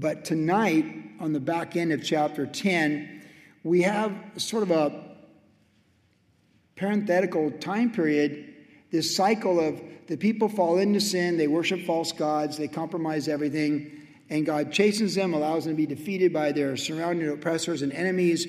But tonight, on the back end of chapter 10, we have sort of a parenthetical time period, this cycle of the people fall into sin, they worship false gods, they compromise everything, and God chastens them, allows them to be defeated by their surrounding oppressors and enemies.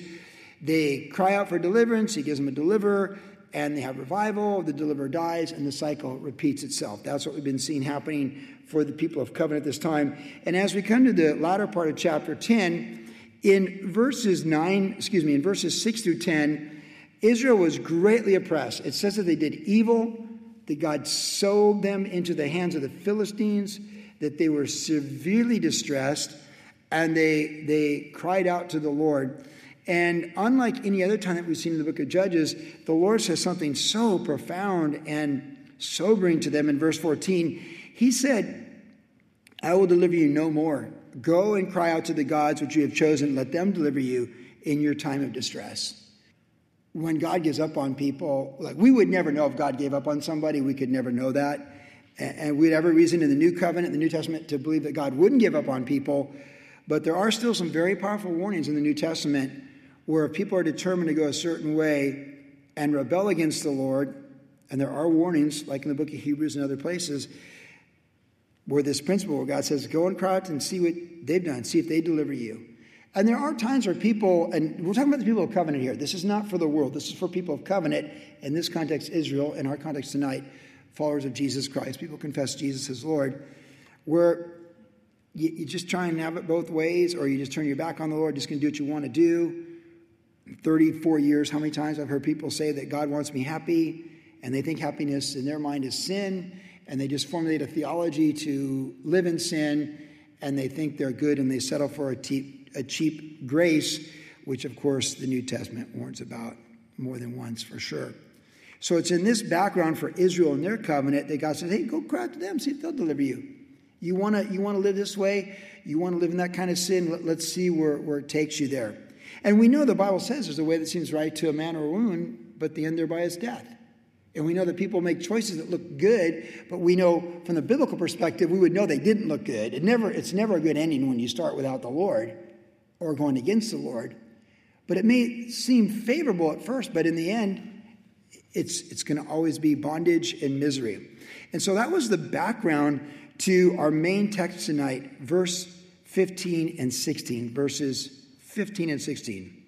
They cry out for deliverance, He gives them a deliverer, and they have revival. The deliverer dies, and the cycle repeats itself. That's what we've been seeing happening for the people of covenant this time. And as we come to the latter part of chapter 10, in verses 9, excuse me, in verses 6 through 10, Israel was greatly oppressed. It says that they did evil, that God sold them into the hands of the Philistines, that they were severely distressed, and they, they cried out to the Lord. And unlike any other time that we've seen in the book of Judges, the Lord says something so profound and sobering to them in verse 14. He said, I will deliver you no more. Go and cry out to the gods which you have chosen. Let them deliver you in your time of distress. When God gives up on people, like we would never know if God gave up on somebody, we could never know that. And we had every reason in the New Covenant, the New Testament, to believe that God wouldn't give up on people. But there are still some very powerful warnings in the New Testament where if people are determined to go a certain way and rebel against the Lord, and there are warnings, like in the book of Hebrews and other places, where this principle where God says, go and cry out and see what they've done, see if they deliver you. And there are times where people, and we're talking about the people of covenant here. This is not for the world. This is for people of covenant. In this context, Israel. In our context tonight, followers of Jesus Christ. People confess Jesus as Lord. Where you, you just try and have it both ways, or you just turn your back on the Lord, just going to do what you want to do. 34 years, how many times I've heard people say that God wants me happy, and they think happiness in their mind is sin, and they just formulate a theology to live in sin, and they think they're good, and they settle for a cheap, a cheap grace, which of course the New Testament warns about more than once for sure. So it's in this background for Israel and their covenant that God says, hey, go cry to them, see if they'll deliver you. You want to you wanna live this way? You want to live in that kind of sin? Let, us see where, where it takes you there. And we know the Bible says there's a way that seems right to a man or a woman, but the end thereby is death. And we know that people make choices that look good, but we know from the biblical perspective, we would know they didn't look good. It never, it's never a good ending when you start without the Lord or going against the Lord. But it may seem favorable at first, but in the end, it's, it's going to always be bondage and misery. And so that was the background to our main text tonight, verse 15 and 16, verses 15 and 16.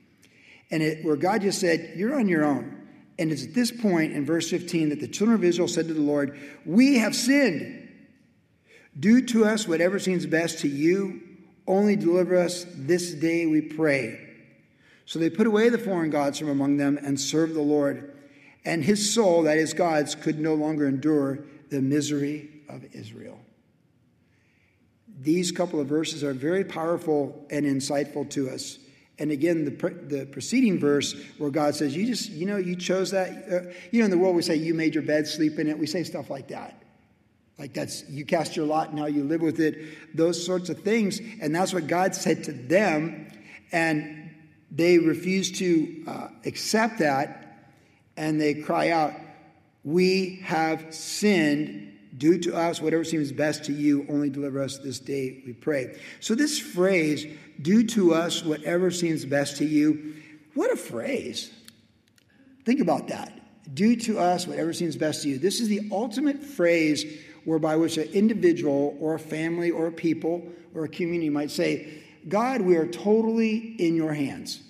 And it, where God just said, You're on your own. And it's at this point in verse 15 that the children of Israel said to the Lord, We have sinned. Do to us whatever seems best to you. Only deliver us this day, we pray. So they put away the foreign gods from among them and served the Lord. And his soul, that is God's, could no longer endure the misery of Israel. These couple of verses are very powerful and insightful to us. And again, the, the preceding verse where God says, You just, you know, you chose that. Uh, you know, in the world we say, You made your bed, sleep in it. We say stuff like that. Like that's, you cast your lot, now you live with it. Those sorts of things. And that's what God said to them. And they refuse to uh, accept that. And they cry out, We have sinned do to us whatever seems best to you, only deliver us this day, we pray. So, this phrase, do to us whatever seems best to you, what a phrase. Think about that. Do to us whatever seems best to you. This is the ultimate phrase whereby which an individual or a family or a people or a community might say, God, we are totally in your hands.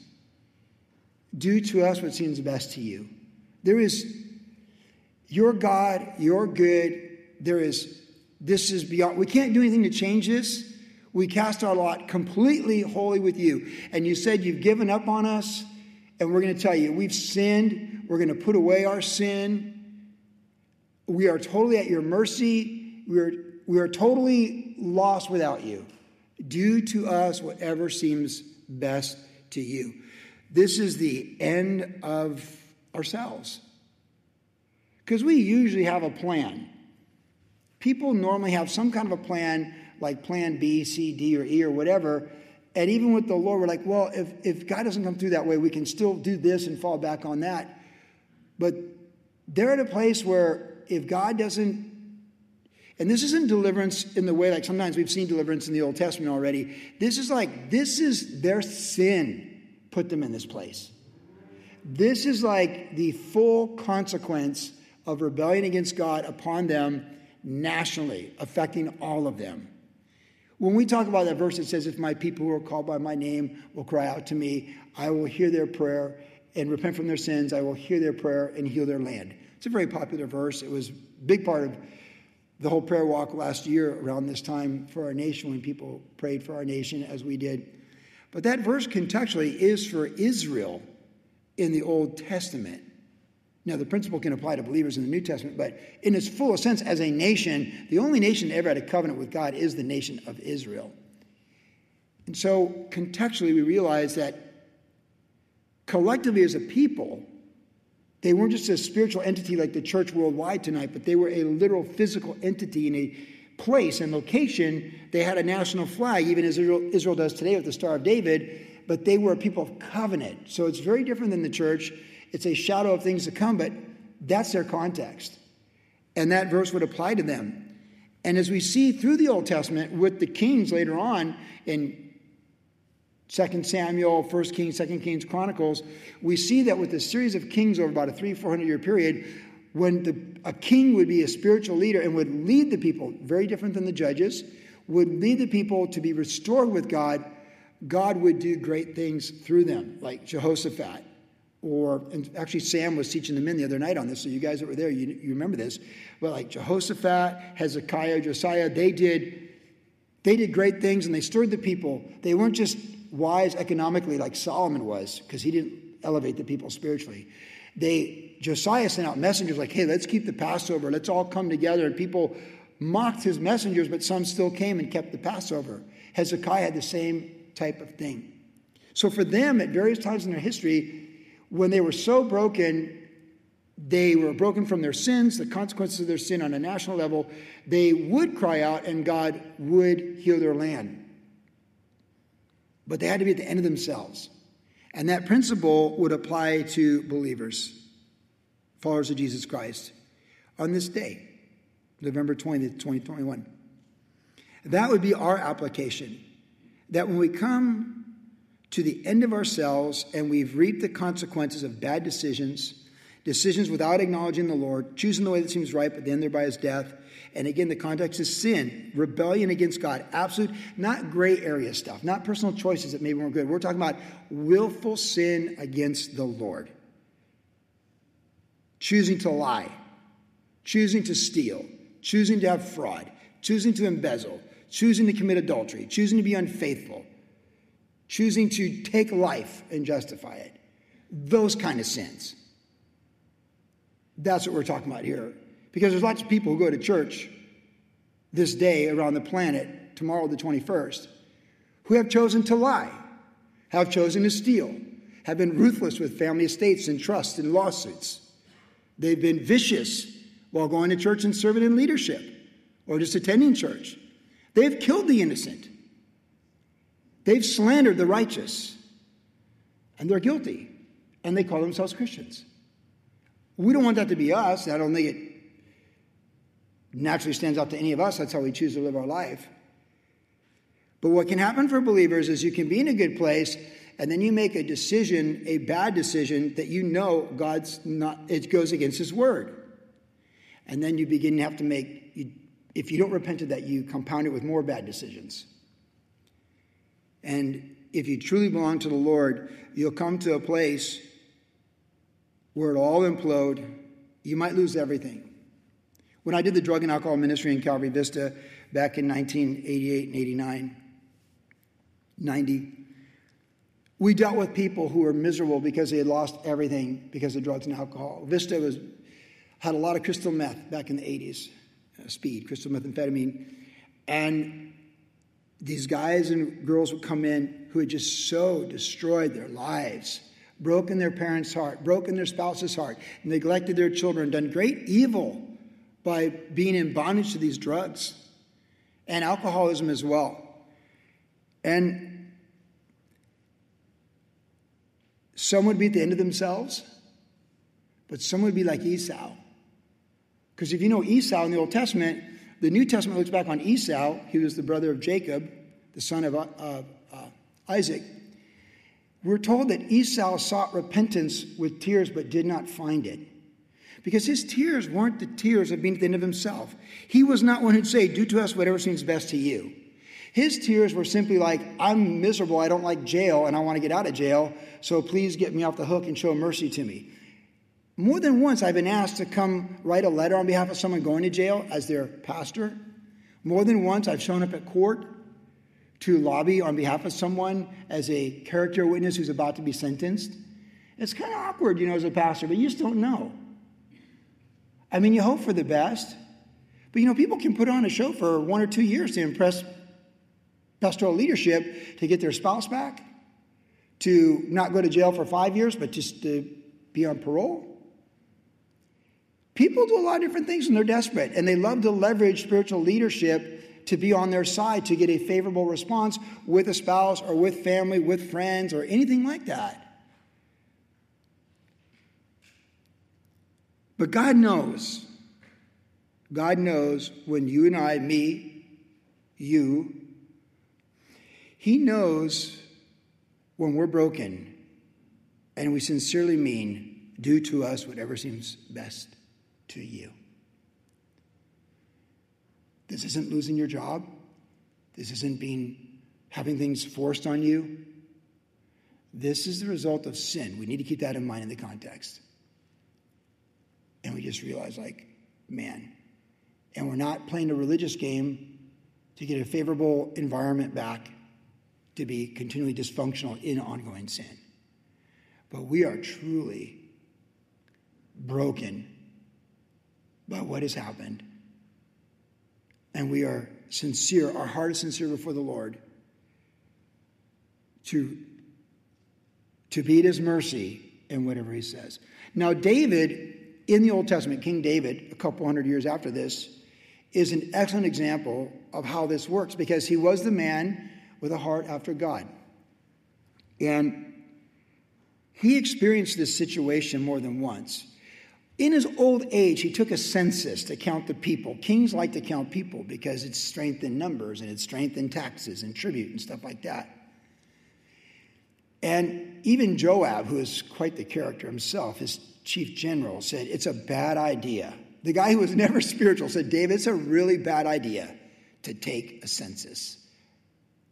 Do to us what seems best to you. There is your God, your good, there is, this is beyond, we can't do anything to change this. We cast our lot completely wholly with you. And you said you've given up on us, and we're going to tell you, we've sinned. We're going to put away our sin. We are totally at your mercy. We are, we are totally lost without you. Do to us whatever seems best to you. This is the end of ourselves. Because we usually have a plan people normally have some kind of a plan, like plan B, C, D, or E, or whatever. And even with the Lord, we're like, well, if, if God doesn't come through that way, we can still do this and fall back on that. But they're at a place where if God doesn't, And this isn't deliverance in the way like sometimes we've seen deliverance in the Old Testament already. This is like, this is their sin put them in this place. This is like the full consequence of rebellion against God upon them nationally, affecting all of them. When we talk about that verse, it says, If my people who are called by my name will cry out to me, I will hear their prayer and repent from their sins. I will hear their prayer and heal their land. It's a very popular verse. It was a big part of the whole prayer walk last year around this time for our nation when people prayed for our nation as we did. But that verse contextually is for Israel in the Old Testament. Now, the principle can apply to believers in the New Testament, but in its fullest sense, as a nation, the only nation that ever had a covenant with God is the nation of Israel. And so, contextually, we realize that collectively as a people, they weren't just a spiritual entity like the church worldwide tonight, but they were a literal physical entity in a place and location. They had a national flag, even as Israel, Israel does today with the Star of David, but they were a people of covenant. So it's very different than the church. It's a shadow of things to come, but that's their context. And that verse would apply to them. And as we see through the Old Testament with the kings later on in 2 Samuel, 1 Kings, 2 Kings, Chronicles, we see that with a series of kings over about a three, 400 year period, when the, a king would be a spiritual leader and would lead the people, very different than the judges, would lead the people to be restored with God, God would do great things through them, like Jehoshaphat. Or, and actually, Sam was teaching the men the other night on this, so you guys that were there, you, you remember this. But like Jehoshaphat, Hezekiah, Josiah, they did, they did great things and they stirred the people. They weren't just wise economically like Solomon was, because he didn't elevate the people spiritually. They Josiah sent out messengers like, hey, let's keep the Passover, let's all come together. And people mocked his messengers, but some still came and kept the Passover. Hezekiah had the same type of thing. So for them, at various times in their history, when they were so broken, they were broken from their sins, the consequences of their sin on a national level, they would cry out and God would heal their land but they had to be at the end of themselves. And that principle would apply to believers, followers of Jesus Christ, on this day, November 20th, 2021. That would be our application. That when we come to the end of ourselves and we've reaped the consequences of bad decisions, decisions without acknowledging the Lord, choosing the way that seems right, but then thereby is death, and again, the context is sin, rebellion against God. Absolute, not gray area stuff, not personal choices that maybe weren't good. We're talking about willful sin against the Lord. Choosing to lie, choosing to steal, choosing to have fraud, choosing to embezzle, choosing to commit adultery, choosing to be unfaithful, choosing to take life and justify it. Those kind of sins. That's what we're talking about here. Because there's lots of people who go to church this day around the planet, tomorrow the 21st, who have chosen to lie, have chosen to steal, have been ruthless with family estates and trusts and lawsuits. They've been vicious while going to church and serving in leadership or just attending church. They've killed the innocent. They've slandered the righteous. And they're guilty. And they call themselves Christians. We don't want that to be us. I don't think it naturally stands out to any of us. That's how we choose to live our life. But what can happen for believers is you can be in a good place and then you make a decision, a bad decision that you know God's not, it goes against His word. And then you begin to have to make, you, if you don't repent of that, you compound it with more bad decisions. And if you truly belong to the Lord, you'll come to a place where it'll all implode. You might lose everything. When I did the drug and alcohol ministry in Calvary Vista back in 1988 and 89, 90, we dealt with people who were miserable because they had lost everything because of drugs and alcohol. Vista was, had a lot of crystal meth back in the 80s, uh, speed, crystal methamphetamine. And these guys and girls would come in who had just so destroyed their lives, broken their parents' heart, broken their spouse's heart, neglected their children, done great evil by being in bondage to these drugs and alcoholism as well. And some would be at the end of themselves, but some would be like Esau. Because if you know Esau in the Old Testament, the New Testament looks back on Esau. He was the brother of Jacob, the son of uh, uh, Isaac. We're told that Esau sought repentance with tears but did not find it. Because his tears weren't the tears of being at the end of himself. He was not one who'd say, Do to us whatever seems best to you. His tears were simply like, I'm miserable, I don't like jail, and I want to get out of jail, so please get me off the hook and show mercy to me. More than once, I've been asked to come write a letter on behalf of someone going to jail as their pastor. More than once, I've shown up at court to lobby on behalf of someone as a character witness who's about to be sentenced. It's kind of awkward, you know, as a pastor, but you just don't know. I mean, you hope for the best, but you know, people can put on a show for one or two years to impress pastoral leadership to get their spouse back, to not go to jail for five years, but just to be on parole. People do a lot of different things when they're desperate, and they love to leverage spiritual leadership to be on their side to get a favorable response with a spouse or with family, with friends, or anything like that. But God knows. God knows when you and I, me, you, He knows when we're broken and we sincerely mean, do to us whatever seems best to you. This isn't losing your job. This isn't being having things forced on you. This is the result of sin. We need to keep that in mind in the context. And we just realize, like, man, and we're not playing a religious game to get a favorable environment back to be continually dysfunctional in ongoing sin. But we are truly broken by what has happened and we are sincere, our heart is sincere before the Lord to, to be at his mercy in whatever he says. Now, David in the Old Testament, King David, a couple hundred years after this, is an excellent example of how this works because he was the man with a heart after God. And he experienced this situation more than once. In his old age, he took a census to count the people. Kings like to count people because it's strength in numbers and it's strength in taxes and tribute and stuff like that. And even Joab, who is quite the character himself, his chief general, said, It's a bad idea. The guy who was never spiritual said, David, it's a really bad idea to take a census.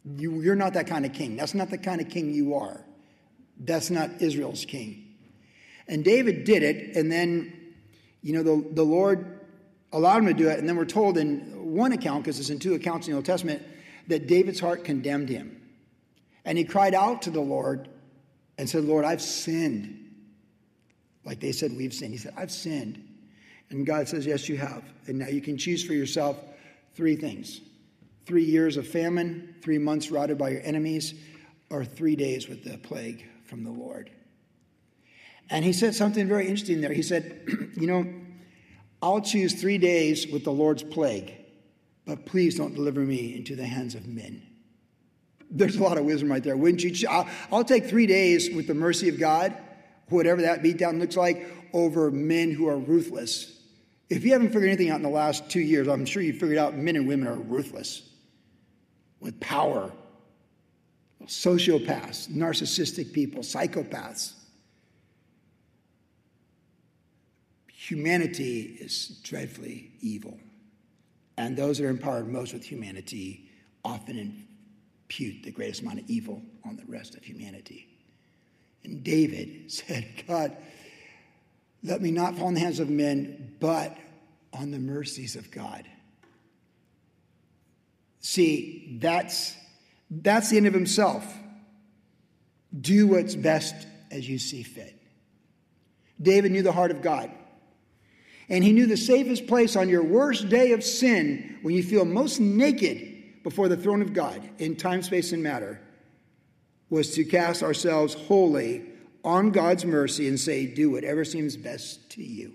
You, you're not that kind of king. That's not the kind of king you are. That's not Israel's king. And David did it, and then, you know, the, the Lord allowed him to do it. And then we're told in one account, because it's in two accounts in the Old Testament, that David's heart condemned him. And he cried out to the Lord and said, Lord, I've sinned. Like they said, we've sinned. He said, I've sinned. And God says, Yes, you have. And now you can choose for yourself three things three years of famine, three months routed by your enemies, or three days with the plague from the Lord. And he said something very interesting there. He said, You know, I'll choose three days with the Lord's plague, but please don't deliver me into the hands of men. There's a lot of wisdom right there. Wouldn't you? I'll, take three days with the mercy of God, whatever that beatdown looks like, over men who are ruthless. If you haven't figured anything out in the last two years, I'm sure you figured out men and women are ruthless with power, sociopaths, narcissistic people, psychopaths. Humanity is dreadfully evil. And those that are empowered most with humanity often impute the greatest amount of evil on the rest of humanity. And David said, God, let me not fall in the hands of men, but on the mercies of God. See, that's, that's the end of himself. Do what's best as you see fit. David knew the heart of God. And he knew the safest place on your worst day of sin, when you feel most naked before the throne of God in time, space, and matter, was to cast ourselves wholly on God's mercy and say, Do whatever seems best to you.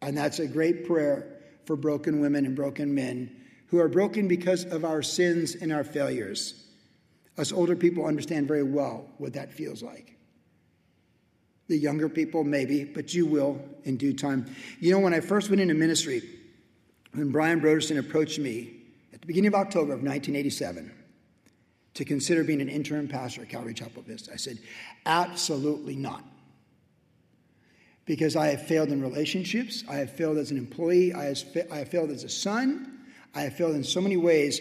And that's a great prayer for broken women and broken men who are broken because of our sins and our failures. Us older people understand very well what that feels like. The younger people, maybe, but you will in due time. You know, when I first went into ministry, when Brian Broderson approached me at the beginning of October of 1987 to consider being an interim pastor at Calvary Chapel Vista, I said, absolutely not. Because I have failed in relationships, I have failed as an employee, I have, failed as a son, I have failed in so many ways,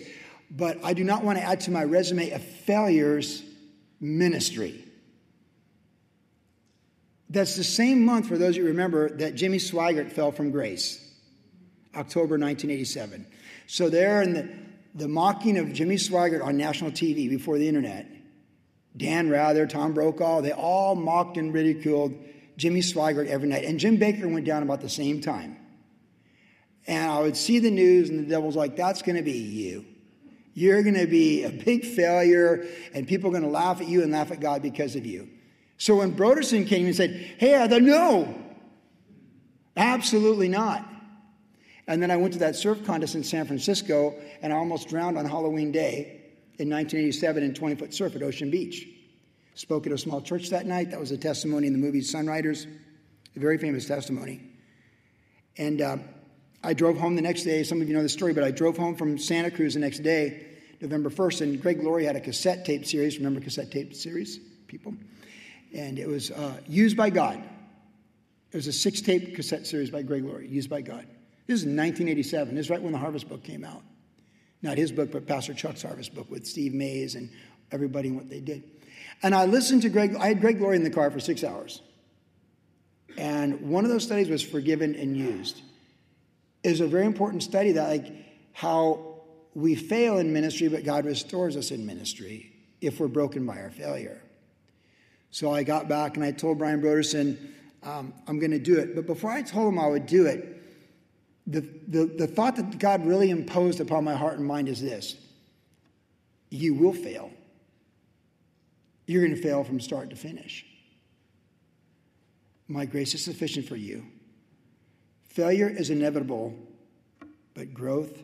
but I do not want to add to my resume a failures ministry. That's the same month, for those of you remember, that Jimmy Swaggart fell from grace, October 1987. So, there in the, the mocking of Jimmy Swaggart on national TV before the internet, Dan Rather, Tom Brokaw, they all mocked and ridiculed Jimmy Swaggart every night. And Jim Bakker went down about the same time. And I would see the news, and the devil's like, that's going to be you. You're going to be a big failure, and people are going to laugh at you and laugh at God because of you. So when Broderson came and said, Hey, I thought, no, absolutely not. And then I went to that surf contest in San Francisco and I almost drowned on Halloween Day in 1987 in 20 foot surf at Ocean Beach. Spoke at a small church that night. That was a testimony in the movie Sunriders, a very famous testimony. And uh, I drove home the next day. Some of you know the story, but I drove home from Santa Cruz the next day, November 1st, and Greg Laurie had a cassette tape series. Remember cassette tape series, people? And it was uh, used by God. It was a six tape cassette series by Greg Laurie, used by God. This is 1987. This is right when the Harvest Book came out. Not his book, but Pastor Chuck's Harvest Book with Steve Mays and everybody and what they did. And I listened to Greg, I had Greg Laurie in the car for six hours. And one of those studies was forgiven and used. It was a very important study that, like, how we fail in ministry, but God restores us in ministry if we're broken by our failure. So I got back and I told Brian Broderson, um, I'm going to do it. But before I told him I would do it, the, the, the thought that God really imposed upon my heart and mind is this you will fail. You're going to fail from start to finish. My grace is sufficient for you. Failure is inevitable, but growth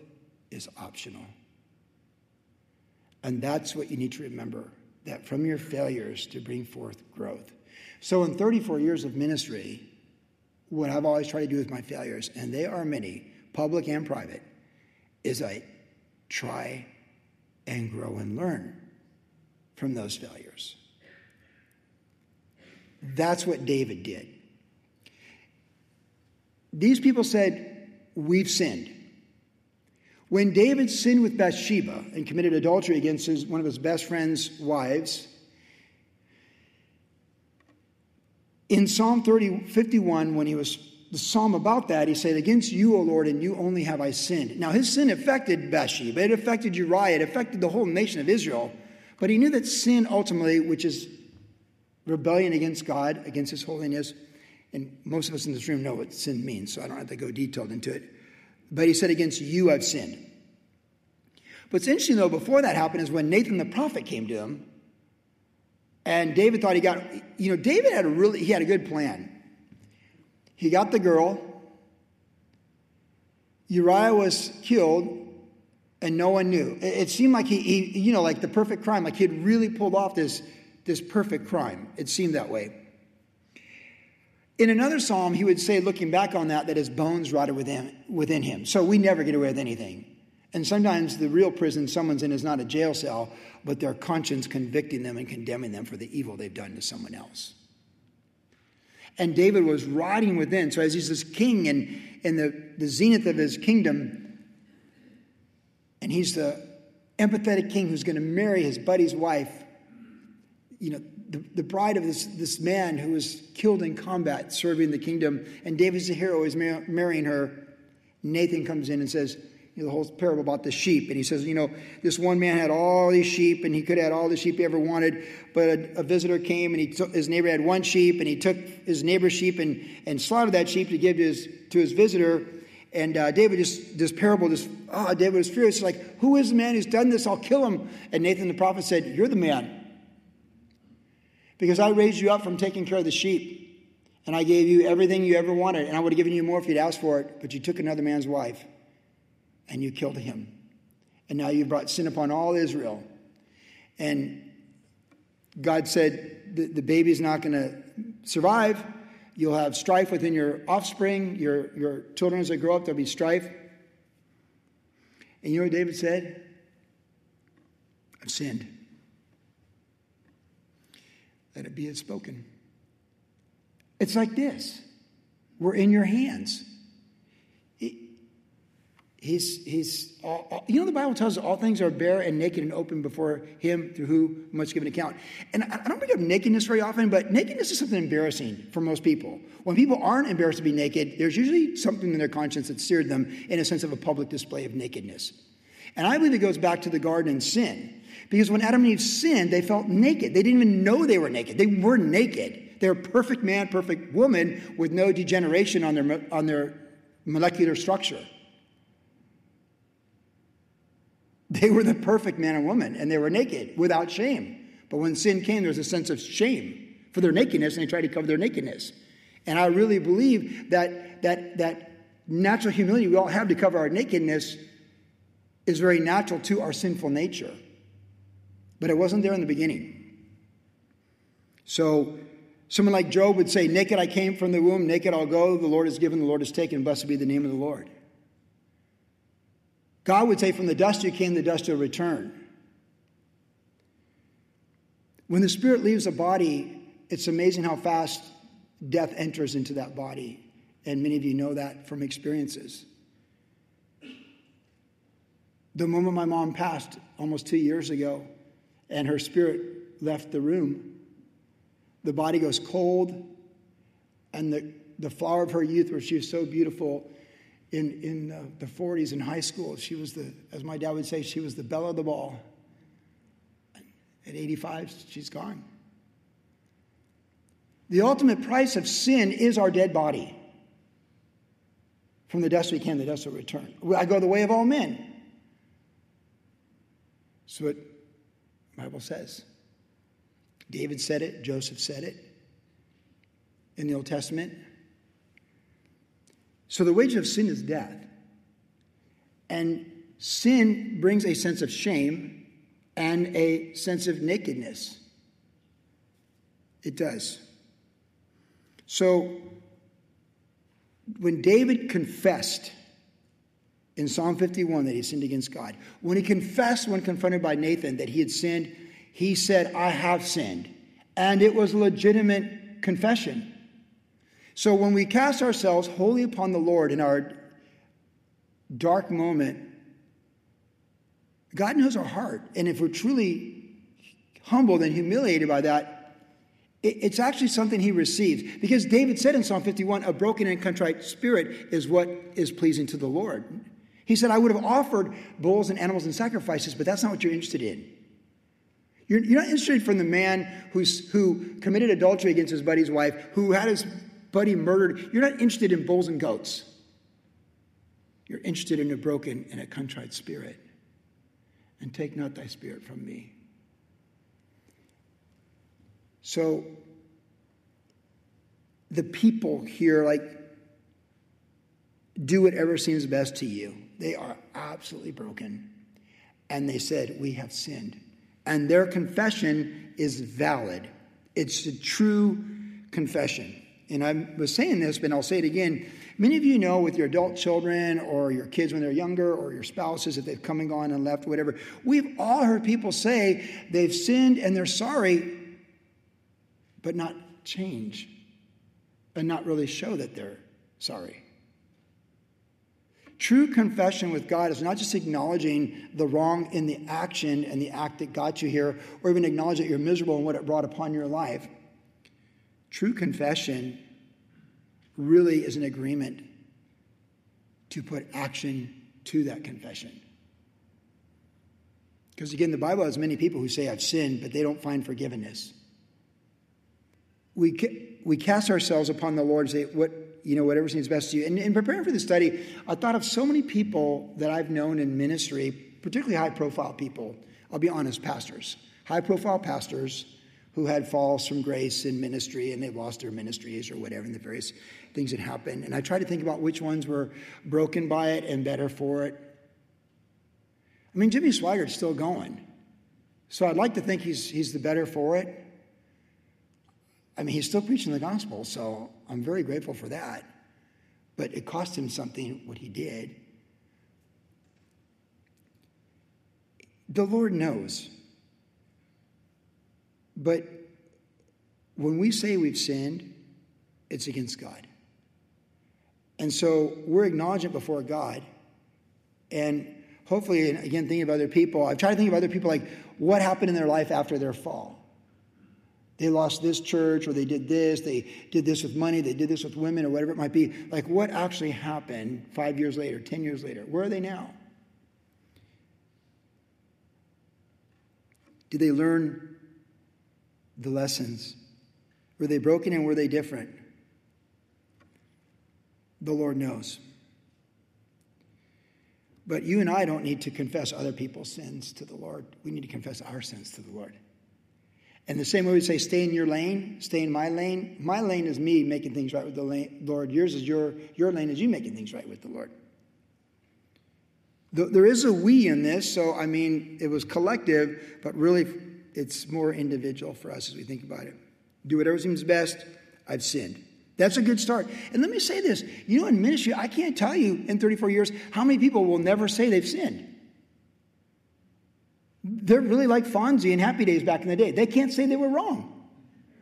is optional. And that's what you need to remember that from your failures to bring forth growth. So, in 34 years of ministry, what I've always tried to do with my failures, and they are many, public and private, is I try and grow and learn from those failures. That's what David did. These people said, We've sinned. When David sinned with Bathsheba and committed adultery against his, one of his best friend's wives, in Psalm 30, 51, when he was the psalm about that, he said, Against you, O Lord, and you only have I sinned. Now, his sin affected Bathsheba, it affected Uriah, it affected the whole nation of Israel. But he knew that sin ultimately, which is rebellion against God, against his holiness, and most of us in this room know what sin means, so I don't have to go detailed into it. But he said, Against you I've sinned. What's interesting, though, before that happened is when Nathan the prophet came to him, and David thought he got, you know, David had a really, he had a good plan. He got the girl, Uriah was killed, and no one knew. It, seemed like he, he, you know, like the perfect crime, like he had really pulled off this, this perfect crime. It seemed that way. In another psalm, he would say, looking back on that, that his bones rotted within, within him. So we never get away with anything. And sometimes the real prison someone's in is not a jail cell, but their conscience convicting them and condemning them for the evil they've done to someone else. And David was rotting within. So as he's this king and in the, the zenith of his kingdom, and he's the empathetic king who's going to marry his buddy's wife, you know, the, the bride of this, this man who was killed in combat serving the kingdom, and David's the hero, is mar- marrying her. Nathan comes in and says, you know, the whole parable about the sheep. And he says, you know, this one man had all these sheep and he could have had all the sheep he ever wanted, but a, a visitor came and he took, his neighbor had one sheep and he took his neighbor's sheep and, and slaughtered that sheep to give to his, to his visitor. And uh, David just, this parable, just, oh, David was furious. He's like, who is the man who's done this? I'll kill him. And Nathan the prophet said, you're the man because I raised you up from taking care of the sheep, and I gave you everything you ever wanted, and I would have given you more if you'd asked for it, but you took another man's wife, and you killed him. And now you've brought sin upon all Israel. And God said, the, the baby's not going to survive. You'll have strife within your offspring, your, your children as they grow up, there'll be strife. And you know what David said? I've sinned. Let it be as spoken. It's like this we're in your hands. He's, he's all, all, you know, the Bible tells us all things are bare and naked and open before Him through who must give an account. And I, I don't bring up nakedness very often, but nakedness is something embarrassing for most people. When people aren't embarrassed to be naked, there's usually something in their conscience that seared them in a sense of a public display of nakedness. And I believe it goes back to the garden and sin. Because when Adam and Eve sinned, they felt naked. They didn't even know they were naked. They were naked. They're a perfect man, perfect woman with no degeneration on their, on their molecular structure. They were the perfect man and woman, and they were naked without shame. But when sin came, there was a sense of shame for their nakedness, and they tried to cover their nakedness. And I really believe that that that natural humility we all have to cover our nakedness is very natural to our sinful nature. But it wasn't there in the beginning. So someone like Job would say, Naked I came from the womb, naked I'll go, the Lord has given, the Lord has taken, blessed be the name of the Lord. God would say, From the dust you came, the dust you'll return. When the spirit leaves a body, it's amazing how fast death enters into that body. And many of you know that from experiences. The moment my mom passed almost two years ago and her spirit left the room, the body goes cold, and the, the flower of her youth, where she was so beautiful, in, in the 40s in high school. She was the, as my dad would say, she was the belle of the ball. At 85, she's gone. The ultimate price of sin is our dead body. From the dust we came, the dust will return. I go the way of all men. So the Bible says. David said it, Joseph said it in the Old Testament. So the wage of sin is death. And sin brings a sense of shame and a sense of nakedness. It does. So when David confessed in Psalm 51 that he sinned against God, when he confessed when confronted by Nathan that he had sinned, he said, I have sinned. And it was legitimate confession. So when we cast ourselves wholly upon the Lord in our dark moment, God knows our heart. And if we're truly humbled and humiliated by that, it's actually something he receives. Because David said in Psalm 51, a broken and contrite spirit is what is pleasing to the Lord. He said, I would have offered bulls and animals and sacrifices, but that's not what you're interested in. You're, you're not interested from the man who's, who committed adultery against his buddy's wife, who had his buddy murdered. You're not interested in bulls and goats. You're interested in a broken and a contrite spirit. And take not thy spirit from me. So, the people here, like, do whatever seems best to you. They are absolutely broken. And they said, We have sinned. And their confession is valid, it's a true confession and I was saying this, but I'll say it again. Many of you know with your adult children or your kids when they're younger or your spouses if they've come and gone and left, whatever, we've all heard people say they've sinned and they're sorry, but not change and not really show that they're sorry. True confession with God is not just acknowledging the wrong in the action and the act that got you here, or even acknowledge that you're miserable and what it brought upon your life. True confession really is an agreement to put action to that confession. Because again, the Bible has many people who say, I've sinned, but they don't find forgiveness. We, we cast ourselves upon the Lord and say, what, you know, whatever seems best to you. And in preparing for the study, I thought of so many people that I've known in ministry, particularly high profile people. I'll be honest, pastors, high profile pastors who had falls from grace in ministry and they lost their ministries or whatever, and the various things that happened. And I tried to think about which ones were broken by it and better for it. I mean, Jimmy Swaggart's still going. So I'd like to think he's, he's the better for it. I mean, he's still preaching the gospel, so I'm very grateful for that. But it cost him something what he did. The Lord knows. But when we say we've sinned, it's against God. And so we're acknowledging before God. And hopefully, and again, thinking of other people, I've tried to think of other people like what happened in their life after their fall. They lost this church, or they did this, they did this with money, they did this with women, or whatever it might be. Like, what actually happened five years later, 10 years later? Where are they now? Did they learn the lessons? Were they broken and were they different? The Lord knows. But you and I don't need to confess other people's sins to the Lord. We need to confess our sins to the Lord. And the same way we say, stay in your lane, stay in my lane. My lane is me making things right with the Lord. Yours is your, your lane is you making things right with the Lord. There is a we in this, so I mean, it was collective, but really it's more individual for us as we think about it. Do whatever seems best. I've sinned. That's a good start. And let me say this you know, in ministry, I can't tell you in 34 years how many people will never say they've sinned. They're really like Fonzie and Happy Days back in the day. They can't say they were wrong.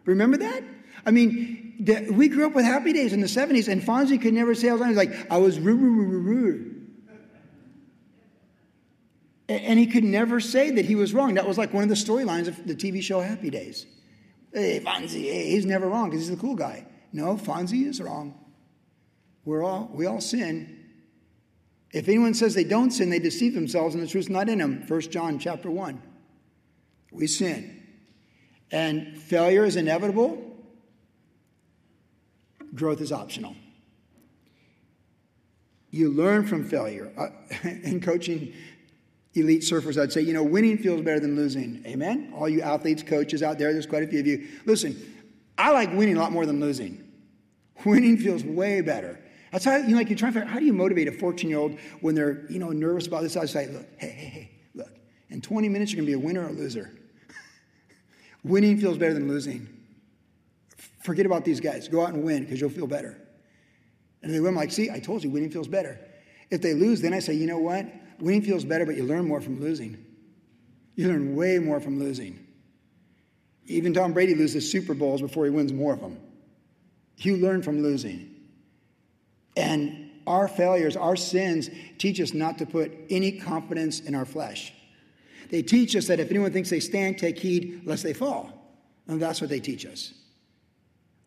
Remember that? I mean, the, we grew up with Happy Days in the 70s, and Fonzie could never say, I was like, I was roo, roo, roo, roo, and he could never say that he was wrong. That was like one of the storylines of the TV show Happy Days. Hey, Fonzie, hey, he's never wrong because he's the cool guy. No, Fonzie is wrong. We're all, we all sin. If anyone says they don't sin, they deceive themselves and the truth's not in them. 1 John chapter 1. We sin. And failure is inevitable. Growth is optional. You learn from failure. Uh, in coaching elite surfers, I'd say, you know, winning feels better than losing. Amen? All you athletes, coaches out there, there's quite a few of you. Listen, I like winning a lot more than losing. Winning feels way better. That's how, you know, like you're trying to figure out how do you motivate a 14 year old when they're, you know, nervous about this? I say, look, hey, hey, hey, look, in 20 minutes, you're going to be a winner or a loser. Winning feels better than losing. Forget about these guys. Go out and win because you'll feel better. And they win, I'm like, see, I told you, winning feels better. If they lose, then I say, you know what? Winning feels better, but you learn more from losing. You learn way more from losing. Even Tom Brady loses Super Bowls before he wins more of them. You learn from losing. And our failures, our sins, teach us not to put any confidence in our flesh. They teach us that if anyone thinks they stand, take heed lest they fall. And that's what they teach us.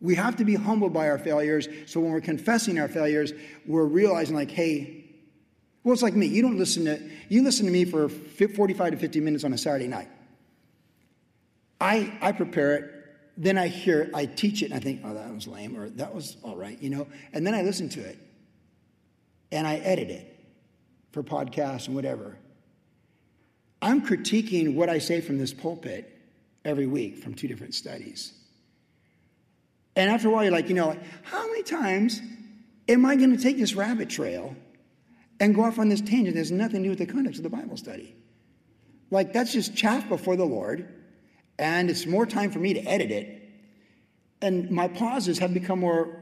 We have to be humbled by our failures. So when we're confessing our failures, we're realizing, like, hey, well, it's like me. You don't listen to, you listen to me for 45 to 50 minutes on a Saturday night. I, I prepare it, then I hear I teach it, and I think, oh, that was lame, or that was all right, you know? And then I listen to it, and I edit it for podcasts and whatever. I'm critiquing what I say from this pulpit every week from two different studies. And after a while, you're like, you know, how many times am I going to take this rabbit trail and go off on this tangent that has nothing to do with the context of the Bible study. Like, that's just chaff before the Lord, and it's more time for me to edit it. And my pauses have become more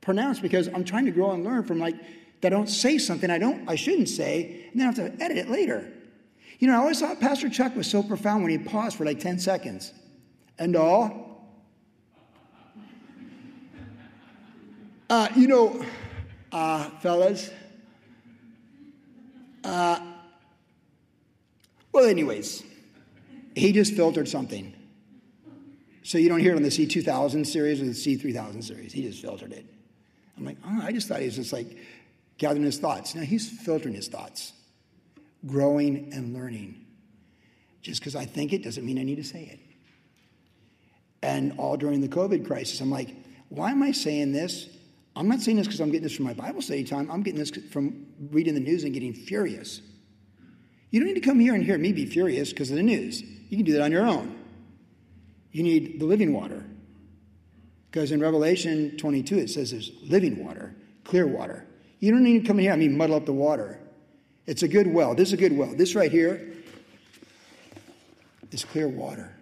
pronounced because I'm trying to grow and learn from like that I don't say something I don't I shouldn't say, and then I have to edit it later. You know, I always thought Pastor Chuck was so profound when he paused for like 10 seconds. And all. Uh, you know, uh, fellas, uh, well, anyways, he just filtered something. So you don't hear it on the C2000 series or the C3000 series. He just filtered it. I'm like, oh, I just thought he was just like gathering his thoughts. Now he's filtering his thoughts, growing and learning. Just because I think it doesn't mean I need to say it. And all during the COVID crisis, I'm like, why am I saying this? I'm not saying this because I'm getting this from my Bible study time. I'm getting this from reading the news and getting furious. You don't need to come here and hear me be furious because of the news. You can do that on your own. You need the living water. Because in Revelation 22, it says there's living water, clear water. You don't need to come in here, I mean, muddle up the water. It's a good well. This is a good well. This right here is clear water.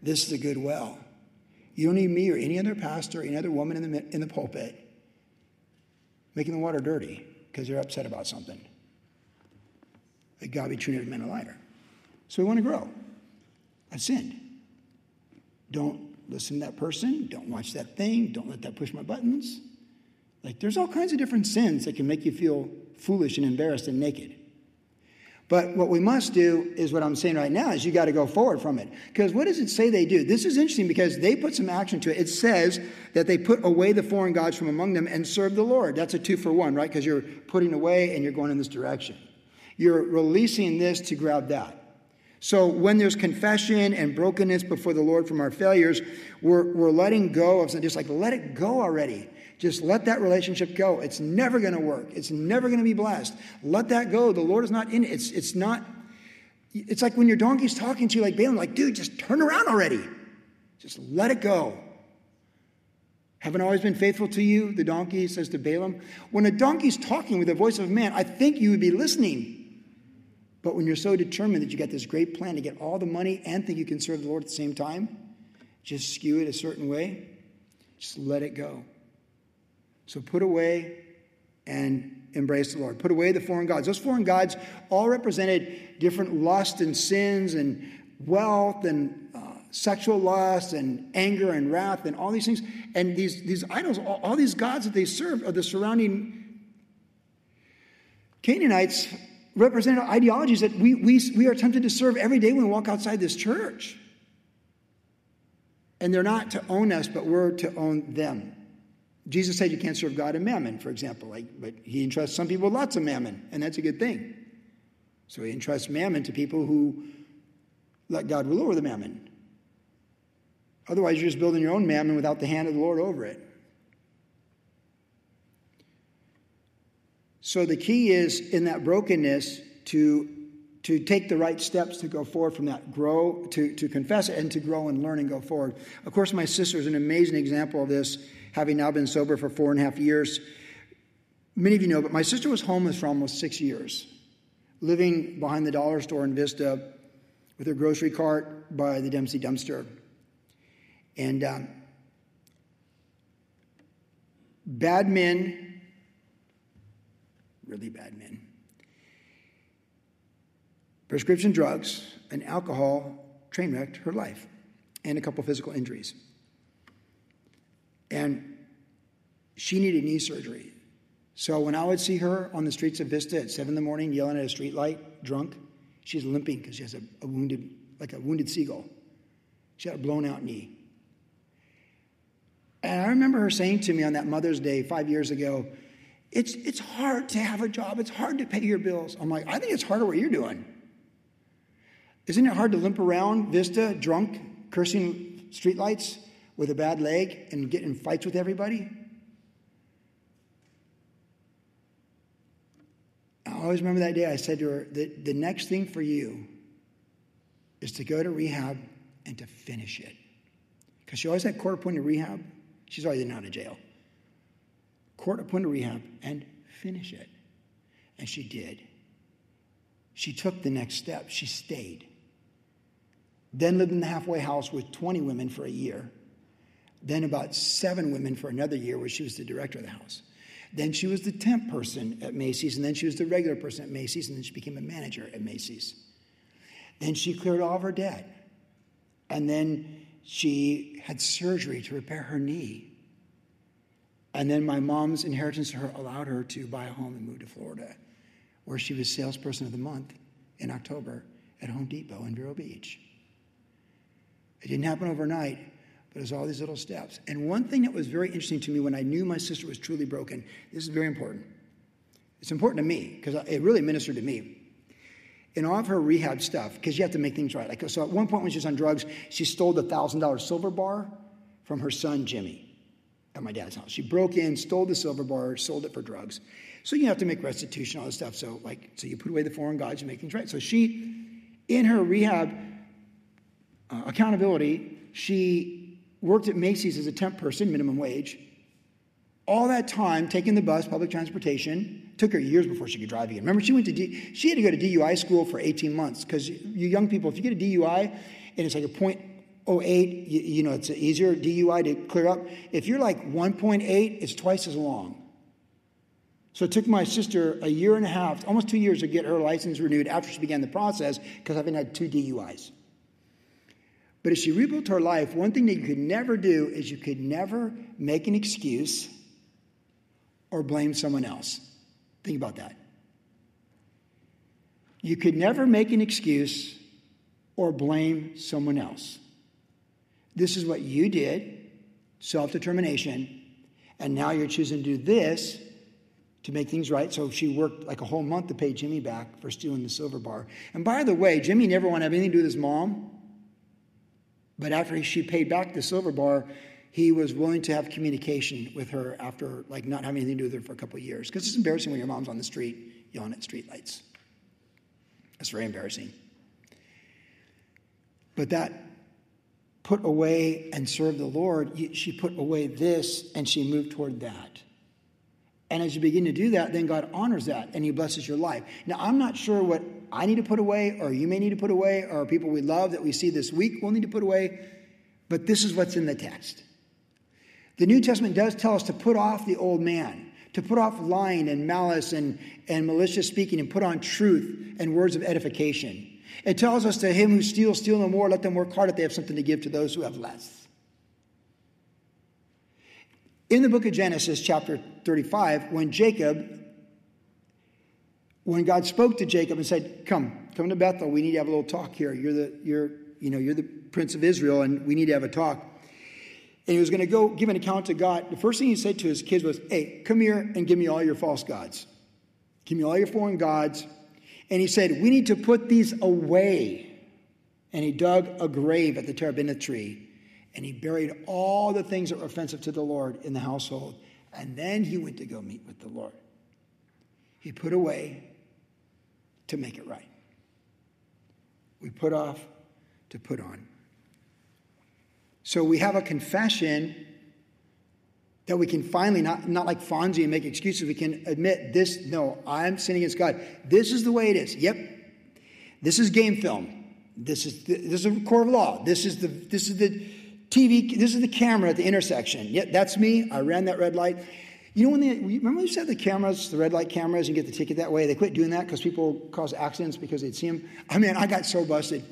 This is a good well. You don't need me or any other pastor, or any other woman in the, in the pulpit making the water dirty because they're upset about something. That God be treated men a lighter. So we want to grow. I sinned. Don't listen to that person. Don't watch that thing. Don't let that push my buttons. Like, there's all kinds of different sins that can make you feel foolish and embarrassed and naked. But what we must do is what I'm saying right now is you got to go forward from it. Because what does it say they do? This is interesting because they put some action to it. It says that they put away the foreign gods from among them and serve the Lord. That's a two for one, right? Because you're putting away and you're going in this direction. You're releasing this to grab that. So when there's confession and brokenness before the Lord from our failures, we're, we're letting go of something. Just like let it go already. Just let that relationship go. It's never going to work. It's never going to be blessed. Let that go. The Lord is not in it. It's, it's not, it's like when your donkey's talking to you like Balaam, like, dude, just turn around already. Just let it go. Haven't always been faithful to you, the donkey says to Balaam. When a donkey's talking with the voice of a man, I think you would be listening. But when you're so determined that you got this great plan to get all the money and think you can serve the Lord at the same time, just skew it a certain way, just let it go. So put away and embrace the Lord. Put away the foreign gods. Those foreign gods all represented different lust and sins and wealth and uh, sexual lust and anger and wrath and all these things. And these, these idols, all, all these gods that they served are the surrounding Canaanites represented ideologies that we, we, we are tempted to serve every day when we walk outside this church. And they're not to own us, but we're to own them. Jesus said you can't serve God and mammon, for example. Like, but he entrusts some people with lots of mammon, and that's a good thing. So he entrusts mammon to people who let God rule over the mammon. Otherwise, you're just building your own mammon without the hand of the Lord over it. So the key is in that brokenness to, to take the right steps to go forward from that, grow, to, to confess it, and to grow and learn and go forward. Of course, my sister is an amazing example of this having now been sober for four and a half years. Many of you know, but my sister was homeless for almost six years, living behind the dollar store in Vista with her grocery cart by the Dempsey dumpster. And um, bad men, really bad men, prescription drugs and alcohol train wrecked her life and a couple physical injuries. And she needed knee surgery. So when I would see her on the streets of Vista at seven in the morning yelling at a streetlight, drunk, she's limping because she has a, a, wounded, like a wounded seagull. She had a blown out knee. And I remember her saying to me on that Mother's Day five years ago, it's, it's hard to have a job. It's hard to pay your bills. I'm like, I think it's harder what you're doing. Isn't it hard to limp around Vista drunk, cursing streetlights? with a bad leg and get in fights with everybody? I always remember that day I said to her, the, the next thing for you is to go to rehab and to finish it. Because she always had court appointed rehab. She's always in out of jail. Court appointed rehab and finish it. And she did. She took the next step. She stayed. Then lived in the halfway house with 20 women for a year then about seven women for another year where she was the director of the house. Then she was the temp person at Macy's, and then she was the regular person at Macy's, and then she became a manager at Macy's. Then she cleared all of her debt. And then she had surgery to repair her knee. And then my mom's inheritance to her allowed her to buy a home and move to Florida, where she was salesperson of the month in October at Home Depot in Vero Beach. It didn't happen overnight, but it was all these little steps. And one thing that was very interesting to me when I knew my sister was truly broken, this is very important. It's important to me because it really ministered to me. In all of her rehab stuff, because you have to make things right. Like, so at one point when she was on drugs, she stole the $1,000 silver bar from her son, Jimmy, at my dad's house. She broke in, stole the silver bar, sold it for drugs. So you have to make restitution, all this stuff. So, like, so you put away the foreign gods, you make things right. So she, in her rehab uh, accountability, she worked at Macy's as a temp person, minimum wage. All that time taking the bus, public transportation, took her years before she could drive again. Remember, she went to D, she had to go to DUI school for 18 months because you young people, if you get a DUI and it's like a 0.08, you, you know, it's an easier DUI to clear up. If you're like 1.8, it's twice as long. So it took my sister a year and a half, almost two years, to get her license renewed after she began the process because I've been had two DUIs. But as she rebuilt her life, one thing that you could never do is you could never make an excuse or blame someone else. Think about that. You could never make an excuse or blame someone else. This is what you did, self determination, and now you're choosing to do this to make things right. So she worked like a whole month to pay Jimmy back for stealing the silver bar. And by the way, Jimmy never wanted to have anything to do with his mom. But after she paid back the silver bar, he was willing to have communication with her after like not having anything to do with her for a couple of years. Because it's embarrassing when your mom's on the street yelling at streetlights. That's very embarrassing. But that put away and serve the Lord, she put away this and she moved toward that. And as you begin to do that, then God honors that and He blesses your life. Now, I'm not sure what I need to put away, or you may need to put away, or people we love that we see this week will need to put away, but this is what's in the text. The New Testament does tell us to put off the old man, to put off lying and malice and, and malicious speaking, and put on truth and words of edification. It tells us to him who steals, steal no more, let them work hard if they have something to give to those who have less. In the book of Genesis, chapter 35, when Jacob, when God spoke to Jacob and said, Come, come to Bethel, we need to have a little talk here. You're the, you're, you know, you're the prince of Israel, and we need to have a talk. And he was going to go give an account to God. The first thing he said to his kids was, Hey, come here and give me all your false gods. Give me all your foreign gods. And he said, We need to put these away. And he dug a grave at the terebinth tree and he buried all the things that were offensive to the Lord in the household. And then he went to go meet with the Lord. He put away to make it right. We put off to put on. So we have a confession that we can finally, not, not like Fonzie and make excuses, we can admit this, no, I'm sinning against God. This is the way it is. Yep. This is game film. This is the, this is a court of law. This is the this is the TV, this is the camera at the intersection. Yep, that's me. I ran that red light. You know when they remember you said the cameras, the red light cameras, and get the ticket that way? They quit doing that because people cause accidents because they'd see them. I mean, I got so busted.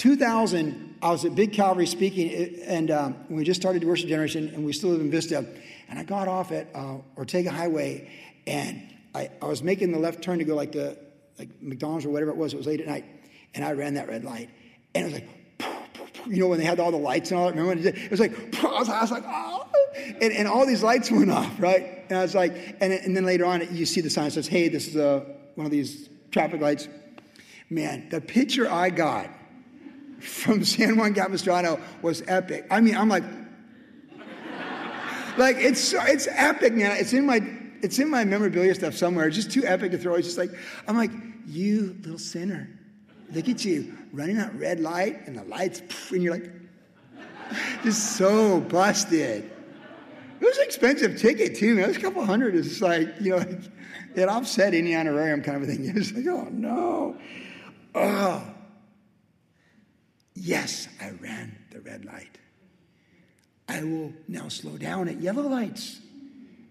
2000, I was at Big Calvary speaking, and um, we just started Worship Generation, and we still live in Vista. And I got off at uh, Ortega Highway, and I, I was making the left turn to go like the like McDonald's or whatever it was. It was late at night, and I ran that red light, and it was like you know, when they had all the lights and all that. Remember it was like, I was, I was like, oh, and, and, all these lights went off, right? And I was like, and, and then later on, you see the sign says, hey, this is a, one of these traffic lights. Man, the picture I got from San Juan Capistrano was epic. I mean, I'm like, like it's it's epic, man. It's in my it's in my memorabilia stuff somewhere. It's just too epic to throw. It's just like I'm like, you little sinner. Look at you running that red light and the lights, and you're like, just so busted. It was an expensive ticket too, man. It was a couple hundred. It's like, you know, like, it offset any honorarium kind of a thing. It was like, oh no. Oh. Yes, I ran the red light. I will now slow down at yellow lights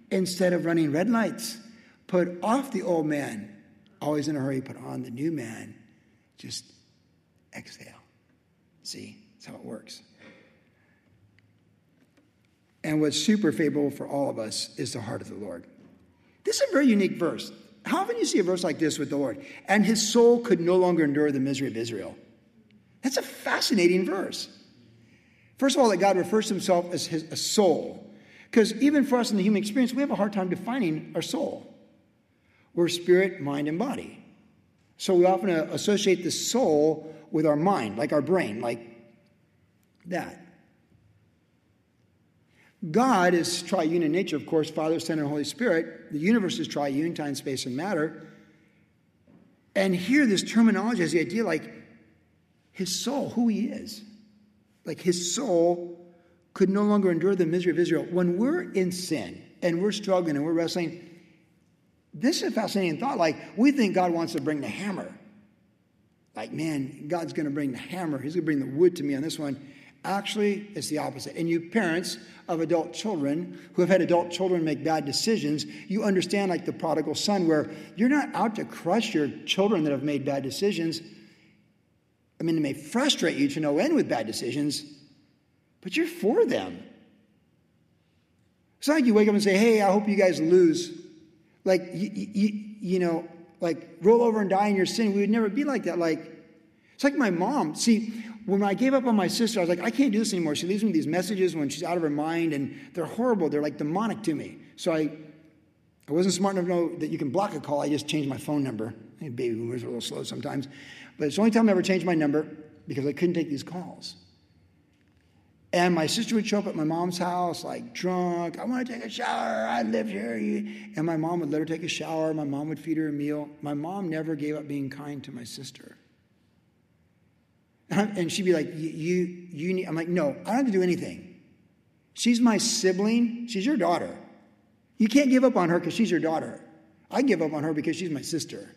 instead of running red lights. Put off the old man, always in a hurry, put on the new man just exhale. See, that's how it works. And what's super favorable for all of us is the heart of the Lord. This is a very unique verse. How often do you see a verse like this with the Lord? And his soul could no longer endure the misery of Israel. That's a fascinating verse. First of all, that God refers to himself as his, a soul. Because even for us in the human experience, we have a hard time defining our soul. We're spirit, mind, and body. So we often uh, associate the soul with our mind, like our brain, like that. God is triune in nature, of course, Father, Son, and Holy Spirit. The universe is triune, time, space, and matter. And here, this terminology has the idea like his soul, who he is. Like his soul could no longer endure the misery of Israel. When we're in sin and we're struggling and we're wrestling, this is a fascinating thought. Like, we think God wants to bring the hammer. Like, man, God's going to bring the hammer. He's going to bring the wood to me on this one. Actually, it's the opposite. And you parents of adult children who have had adult children make bad decisions, you understand, like the prodigal son, where you're not out to crush your children that have made bad decisions. I mean, it may frustrate you to no end with bad decisions, but you're for them. It's not like you wake up and say, hey, I hope you guys lose. Like, you, you, you know, like roll over and die in your sin. We would never be like that. Like, it's like my mom. See, when I gave up on my sister, I was like, I can't do this anymore. She leaves me these messages when she's out of her mind, and they're horrible. They're like demonic to me. So I, I wasn't smart enough to know that you can block a call. I just changed my phone number. Baby boomers are a little slow sometimes. But it's the only time I ever changed my number because I couldn't take these calls. And my sister would show up at my mom's house, like drunk. I want to take a shower. I live here. And my mom would let her take a shower. My mom would feed her a meal. My mom never gave up being kind to my sister. And she'd be like, you, you need, I'm like, no, I don't have to do anything. She's my sibling. She's your daughter. You can't give up on her because she's your daughter. I give up on her because she's my sister.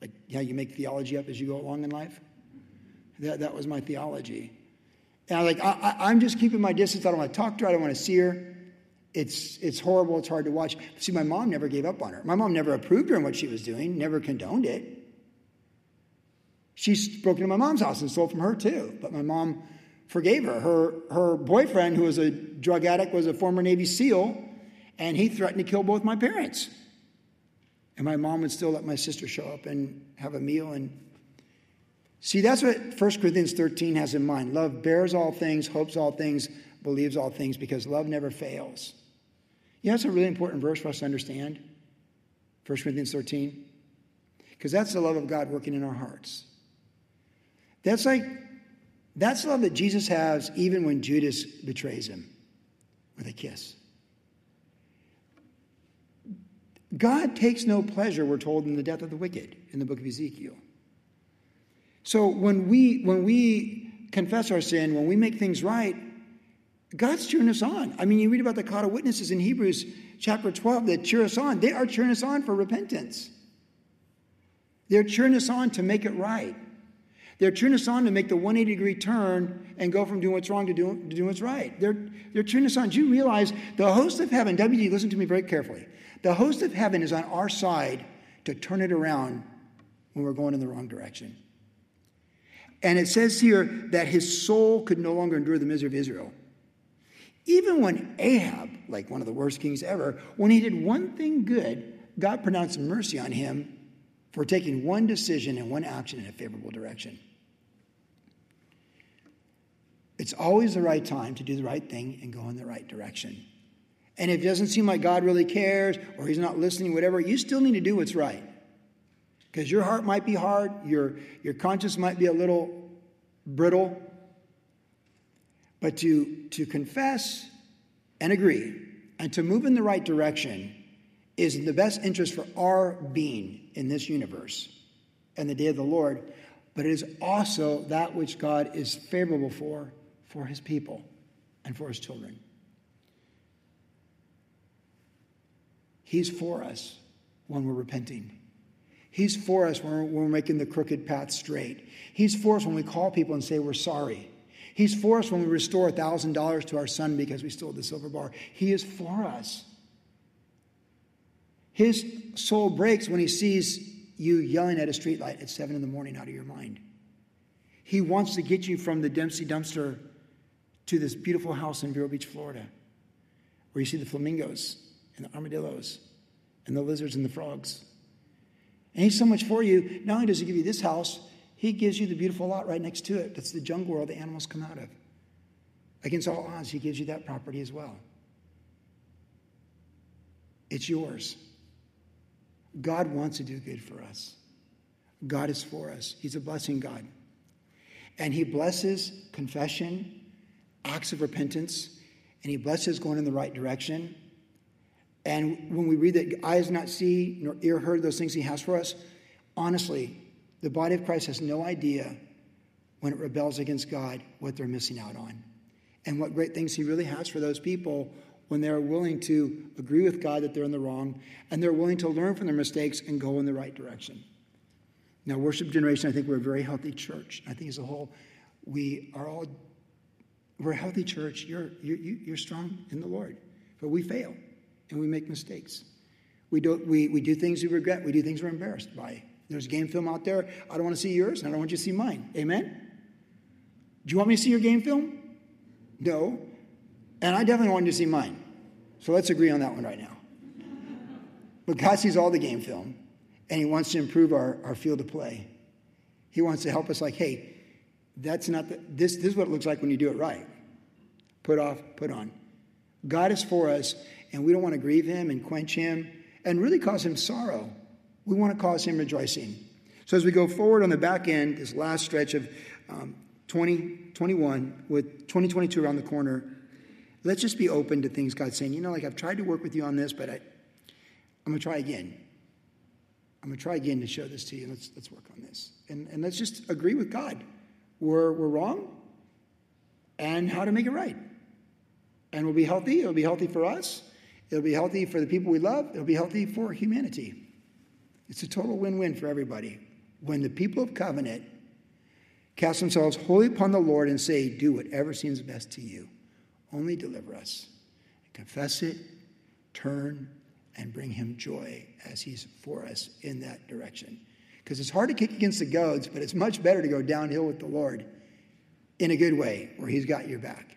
Like how you make theology up as you go along in life. That, that was my theology. And I was like, I, am just keeping my distance. I don't want to talk to her. I don't want to see her. It's, it's horrible. It's hard to watch. See, my mom never gave up on her. My mom never approved her in what she was doing, never condoned it. She's broken into my mom's house and stole from her too. But my mom forgave her. Her, her boyfriend, who was a drug addict, was a former Navy SEAL, and he threatened to kill both my parents. And my mom would still let my sister show up and have a meal. And see, that's what 1 Corinthians 13 has in mind. Love bears all things, hopes all things, believes all things, because love never fails. You know, that's a really important verse for us to understand. 1 Corinthians 13. Because that's the love of God working in our hearts. That's like, that's love that Jesus has even when Judas betrays him with a kiss. God takes no pleasure, we're told, in the death of the wicked in the book of Ezekiel. So when we when we confess our sin, when we make things right, God's cheering us on. I mean, you read about the cloud of witnesses in Hebrews chapter 12 that cheer us on. They are cheering us on for repentance. They're cheering us on to make it right. They're cheering us on to make the 180 degree turn and go from doing what's wrong to doing, to doing what's right. They're, they're cheering us on. Do you realize the host of heaven, WG, listen to me very carefully. The host of heaven is on our side to turn it around when we're going in the wrong direction. And it says here that his soul could no longer endure the misery of Israel. Even when Ahab, like one of the worst kings ever, when he did one thing good, God pronounced mercy on him for taking one decision and one action in a favorable direction. It's always the right time to do the right thing and go in the right direction. And if it doesn't seem like God really cares or He's not listening, whatever, you still need to do what's right. Because your heart might be hard, your, your conscience might be a little brittle. But to, to confess and agree and to move in the right direction is in the best interest for our being in this universe and the day of the Lord, but it is also that which God is favorable for for his people and for his children. He's for us when we're repenting. He's for us when we're, making the crooked path straight. He's for us when we call people and say we're sorry. He's for us when we restore $1,000 to our son because we stole the silver bar. He is for us. His soul breaks when he sees you yelling at a streetlight at seven in the morning out of your mind. He wants to get you from the Dempsey dumpster to this beautiful house in Vero Beach, Florida, where you see the flamingos and the armadillos and the lizards and the frogs. And he's so much for you. Not only does he give you this house, he gives you the beautiful lot right next to it. That's the jungle where all the animals come out of. Against all odds, he gives you that property as well. It's yours. God wants to do good for us. God is for us. He's a blessing God. And He blesses confession, acts of repentance, and He blesses going in the right direction. And when we read that eyes not see nor ear heard those things He has for us, honestly, the body of Christ has no idea when it rebels against God what they're missing out on and what great things He really has for those people when they're willing to agree with God that they're in the wrong and they're willing to learn from their mistakes and go in the right direction. Now, worship generation, I think we're a very healthy church. I think as a whole, we are all We're a healthy church. You're, you're, you're strong in the Lord. But we fail and we make mistakes. We, do we, we do things we regret. We do things we're embarrassed by. There's a game film out there. I don't want to see yours, and I don't want you to see mine. Amen? Do you want me to see your game film? No. And I definitely want you to see mine. So let's agree on that one right now. But God sees all the game film, and He wants to improve our, our field of play. He wants to help us, like, hey, that's not the, this, this is what it looks like when you do it right. Put off, put on. God is for us, and we don't want to grieve Him and quench Him and really cause Him sorrow. We want to cause Him rejoicing. So as we go forward on the back end, this last stretch of um, 2021 with 2022 around the corner, let's just be open to things God's saying. You know, like I've tried to work with you on this, but I, I'm going to try again. I'm going to try again to show this to you. Let's, let's work on this. And, and let's just agree with God. We're, we're wrong and how to make it right. And we'll be healthy. It'll be healthy for us. It'll be healthy for the people we love. It'll be healthy for humanity. It's a total win win for everybody. When the people of covenant cast themselves wholly upon the Lord and say, Do whatever seems best to you, only deliver us. Confess it, turn, and bring him joy as he's for us in that direction. Because it's hard to kick against the goads, but it's much better to go downhill with the Lord in a good way where he's got your back.